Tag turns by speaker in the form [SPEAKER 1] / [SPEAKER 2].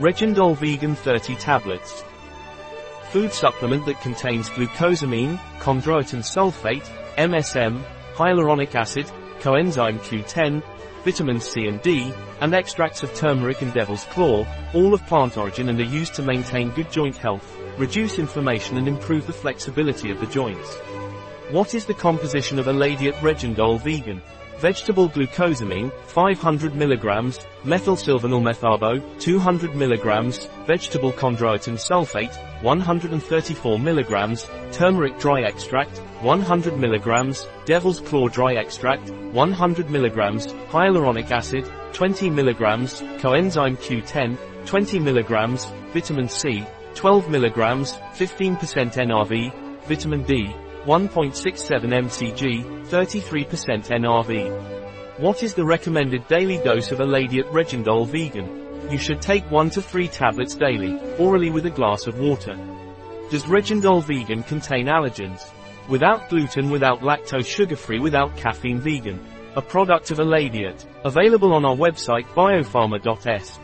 [SPEAKER 1] Regendol Vegan 30 tablets. Food supplement that contains glucosamine, chondroitin sulfate, MSM, hyaluronic acid, coenzyme Q10, vitamin C and D, and extracts of turmeric and devil's claw, all of plant origin and are used to maintain good joint health, reduce inflammation and improve the flexibility of the joints. What is the composition of Eladiet Regendol Vegan? Vegetable glucosamine, 500 mg, methylsulfonylmethane, 200 mg, vegetable chondroitin sulfate, 134 mg, turmeric dry extract, 100 mg, devil's claw dry extract, 100 mg, hyaluronic acid, 20 mg, coenzyme Q10, 20 mg, vitamin C, 12 mg, 15% NRV, vitamin D, 1.67 mcg, 33% NRV. What is the recommended daily dose of Eladiet Regendol Vegan? You should take 1 to 3 tablets daily, orally with a glass of water. Does Regendol Vegan contain allergens? Without gluten without lactose sugar-free without caffeine vegan. A product of Eladiet. Available on our website biopharma.s.